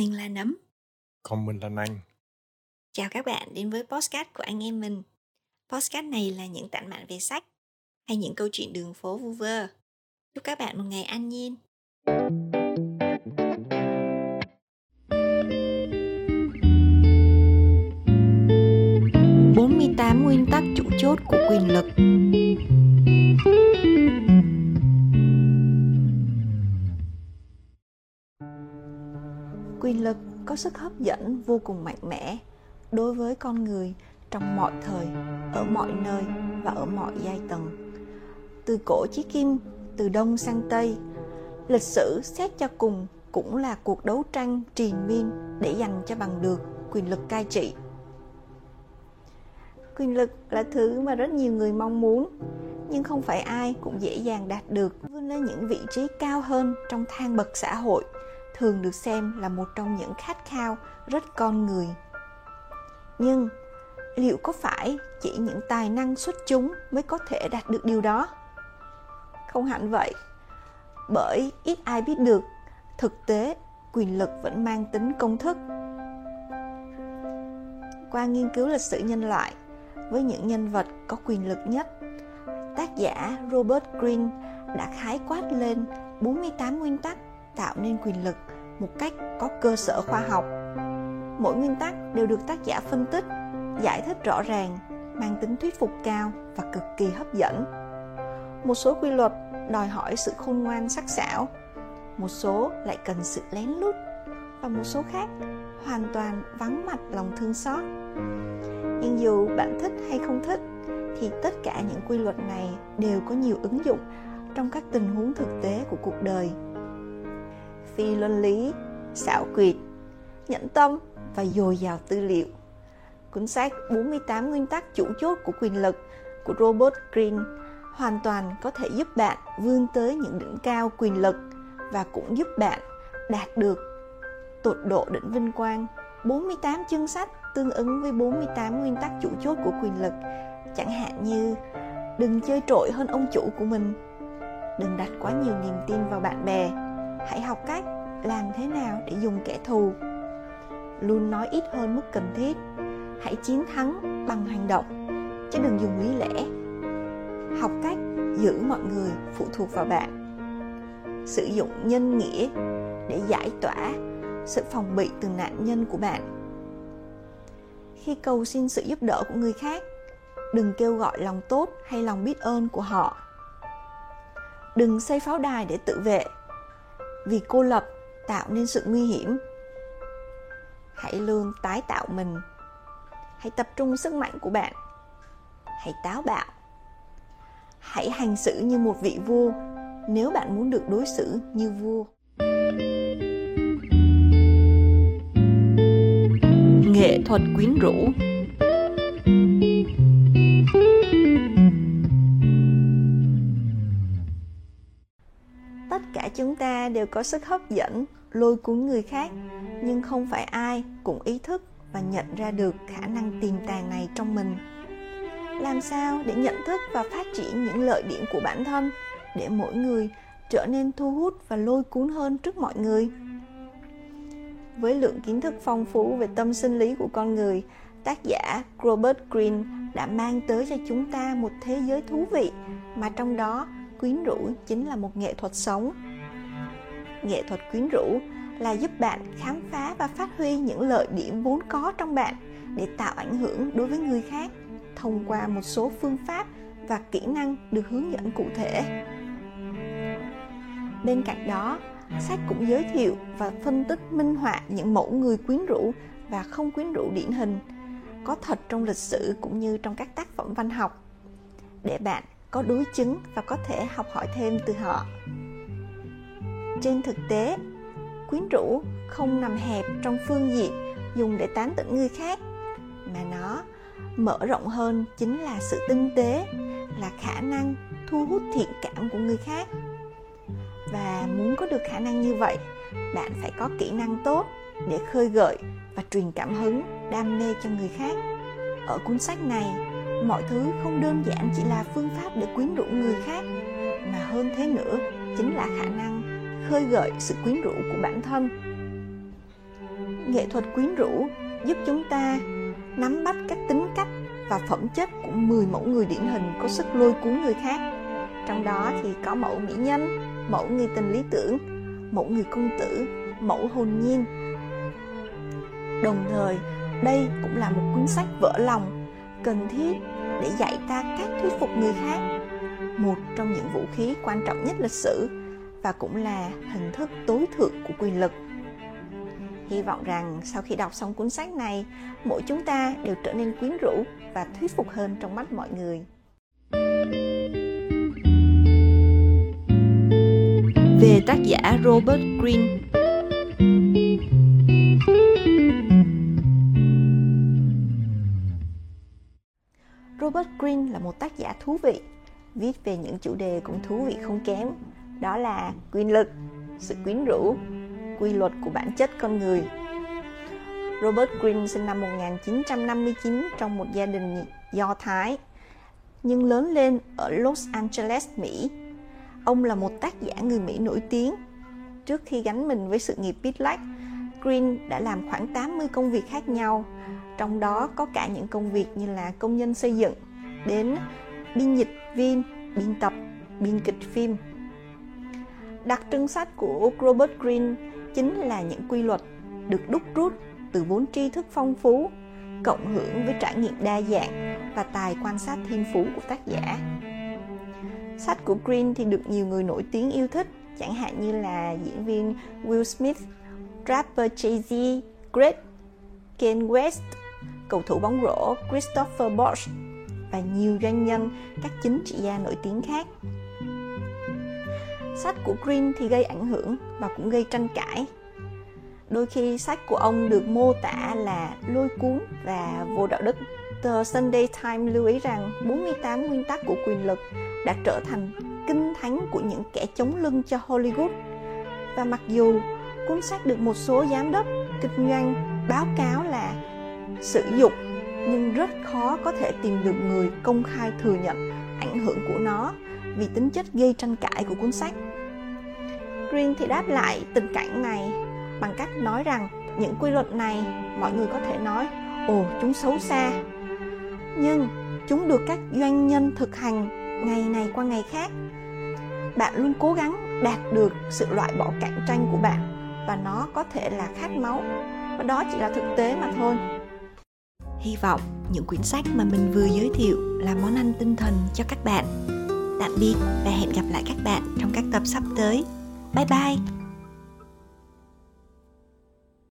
Mình là Nấm. Còn mình là Năng. Chào các bạn đến với podcast của anh em mình. Podcast này là những tản mạn về sách hay những câu chuyện đường phố vu vơ. Chúc các bạn một ngày an nhiên. bốn mươi tám nguyên tắc chủ chốt của quyền lực quyền lực, có sức hấp dẫn vô cùng mạnh mẽ đối với con người trong mọi thời, ở mọi nơi và ở mọi giai tầng. Từ cổ chí kim, từ đông sang tây, lịch sử xét cho cùng cũng là cuộc đấu tranh triền miên để giành cho bằng được quyền lực cai trị. Quyền lực là thứ mà rất nhiều người mong muốn, nhưng không phải ai cũng dễ dàng đạt được, vươn lên những vị trí cao hơn trong thang bậc xã hội thường được xem là một trong những khát khao rất con người. Nhưng liệu có phải chỉ những tài năng xuất chúng mới có thể đạt được điều đó? Không hẳn vậy, bởi ít ai biết được, thực tế quyền lực vẫn mang tính công thức. Qua nghiên cứu lịch sử nhân loại, với những nhân vật có quyền lực nhất, tác giả Robert Greene đã khái quát lên 48 nguyên tắc tạo nên quyền lực một cách có cơ sở khoa học. Mỗi nguyên tắc đều được tác giả phân tích, giải thích rõ ràng, mang tính thuyết phục cao và cực kỳ hấp dẫn. Một số quy luật đòi hỏi sự khôn ngoan sắc sảo, một số lại cần sự lén lút, và một số khác hoàn toàn vắng mặt lòng thương xót. Nhưng dù bạn thích hay không thích, thì tất cả những quy luật này đều có nhiều ứng dụng trong các tình huống thực tế của cuộc đời phi luân lý, xảo quyệt, nhẫn tâm và dồi dào tư liệu. Cuốn sách 48 nguyên tắc chủ chốt của quyền lực của Robert Greene hoàn toàn có thể giúp bạn vươn tới những đỉnh cao quyền lực và cũng giúp bạn đạt được tột độ đỉnh vinh quang. 48 chương sách tương ứng với 48 nguyên tắc chủ chốt của quyền lực, chẳng hạn như đừng chơi trội hơn ông chủ của mình, đừng đặt quá nhiều niềm tin vào bạn bè, hãy học cách làm thế nào để dùng kẻ thù. Luôn nói ít hơn mức cần thiết. Hãy chiến thắng bằng hành động, chứ đừng dùng lý lẽ. Học cách giữ mọi người phụ thuộc vào bạn. Sử dụng nhân nghĩa để giải tỏa sự phòng bị từ nạn nhân của bạn. Khi cầu xin sự giúp đỡ của người khác, đừng kêu gọi lòng tốt hay lòng biết ơn của họ. Đừng xây pháo đài để tự vệ vì cô lập tạo nên sự nguy hiểm. Hãy luôn tái tạo mình. Hãy tập trung sức mạnh của bạn. Hãy táo bạo. Hãy hành xử như một vị vua nếu bạn muốn được đối xử như vua. Nghệ thuật quyến rũ. Đều có sức hấp dẫn, lôi cuốn người khác. Nhưng không phải ai cũng ý thức và nhận ra được khả năng tiềm tàng này trong mình. Làm sao để nhận thức và phát triển những lợi điểm của bản thân để mỗi người trở nên thu hút và lôi cuốn hơn trước mọi người? Với lượng kiến thức phong phú về tâm sinh lý của con người, tác giả robert greene đã mang tới cho chúng ta một thế giới thú vị mà trong đó quyến rũ chính là một nghệ thuật sống nghệ thuật quyến rũ là giúp bạn khám phá và phát huy những lợi điểm vốn có trong bạn để tạo ảnh hưởng đối với người khác thông qua một số phương pháp và kỹ năng được hướng dẫn cụ thể. Bên cạnh đó, sách cũng giới thiệu và phân tích minh họa những mẫu người quyến rũ và không quyến rũ điển hình, có thật trong lịch sử cũng như trong các tác phẩm văn học, để bạn có đối chứng và có thể học hỏi thêm từ họ trên thực tế, quyến rũ không nằm hẹp trong phương diện dùng để tán tỉnh người khác, mà nó mở rộng hơn chính là sự tinh tế, là khả năng thu hút thiện cảm của người khác. Và muốn có được khả năng như vậy, bạn phải có kỹ năng tốt để khơi gợi và truyền cảm hứng, đam mê cho người khác. Ở cuốn sách này, mọi thứ không đơn giản chỉ là phương pháp để quyến rũ người khác, mà hơn thế nữa chính là khả năng khơi gợi sự quyến rũ của bản thân nghệ thuật quyến rũ giúp chúng ta nắm bắt các tính cách và phẩm chất của 10 mẫu người điển hình có sức lôi cuốn người khác. Trong đó thì có mẫu mỹ nhân, mẫu người tình lý tưởng, mẫu người công tử, mẫu hồn nhiên. Đồng thời, đây cũng là một cuốn sách vỡ lòng cần thiết để dạy ta cách thuyết phục người khác. Một trong những vũ khí quan trọng nhất lịch sử và cũng là hình thức tối thượng của quyền lực. Hy vọng rằng sau khi đọc xong cuốn sách này, mỗi chúng ta đều trở nên quyến rũ và thuyết phục hơn trong mắt mọi người. Về tác giả Robert Greene Robert Greene là một tác giả thú vị, viết về những chủ đề cũng thú vị không kém, đó là quyền lực, sự quyến rũ, quy luật của bản chất con người. Robert Greene sinh năm 1959 trong một gia đình Do Thái, nhưng lớn lên ở Los Angeles, Mỹ. Ông là một tác giả người Mỹ nổi tiếng. Trước khi gắn mình với sự nghiệp viết lách, đã làm khoảng 80 công việc khác nhau, trong đó có cả những công việc như là công nhân xây dựng, đến biên dịch viên, biên tập, biên kịch phim. Đặc trưng sách của Robert Greene chính là những quy luật được đúc rút từ vốn tri thức phong phú, cộng hưởng với trải nghiệm đa dạng và tài quan sát thiên phú của tác giả. Sách của Green thì được nhiều người nổi tiếng yêu thích, chẳng hạn như là diễn viên Will Smith, rapper Jay-Z, Greg, Kanye West, cầu thủ bóng rổ Christopher Bosh và nhiều doanh nhân, các chính trị gia nổi tiếng khác. Sách của Green thì gây ảnh hưởng và cũng gây tranh cãi. Đôi khi sách của ông được mô tả là lôi cuốn và vô đạo đức. The Sunday Times lưu ý rằng 48 nguyên tắc của quyền lực đã trở thành kinh thánh của những kẻ chống lưng cho Hollywood. Và mặc dù cuốn sách được một số giám đốc, kinh doanh báo cáo là sử dụng, nhưng rất khó có thể tìm được người công khai thừa nhận ảnh hưởng của nó vì tính chất gây tranh cãi của cuốn sách. Green thì đáp lại tình cảnh này bằng cách nói rằng những quy luật này mọi người có thể nói, ồ, chúng xấu xa. Nhưng chúng được các doanh nhân thực hành ngày này qua ngày khác. Bạn luôn cố gắng đạt được sự loại bỏ cạnh tranh của bạn và nó có thể là khát máu, và đó chỉ là thực tế mà thôi. Hy vọng những quyển sách mà mình vừa giới thiệu là món ăn tinh thần cho các bạn tạm biệt và hẹn gặp lại các bạn trong các tập sắp tới. Bye bye!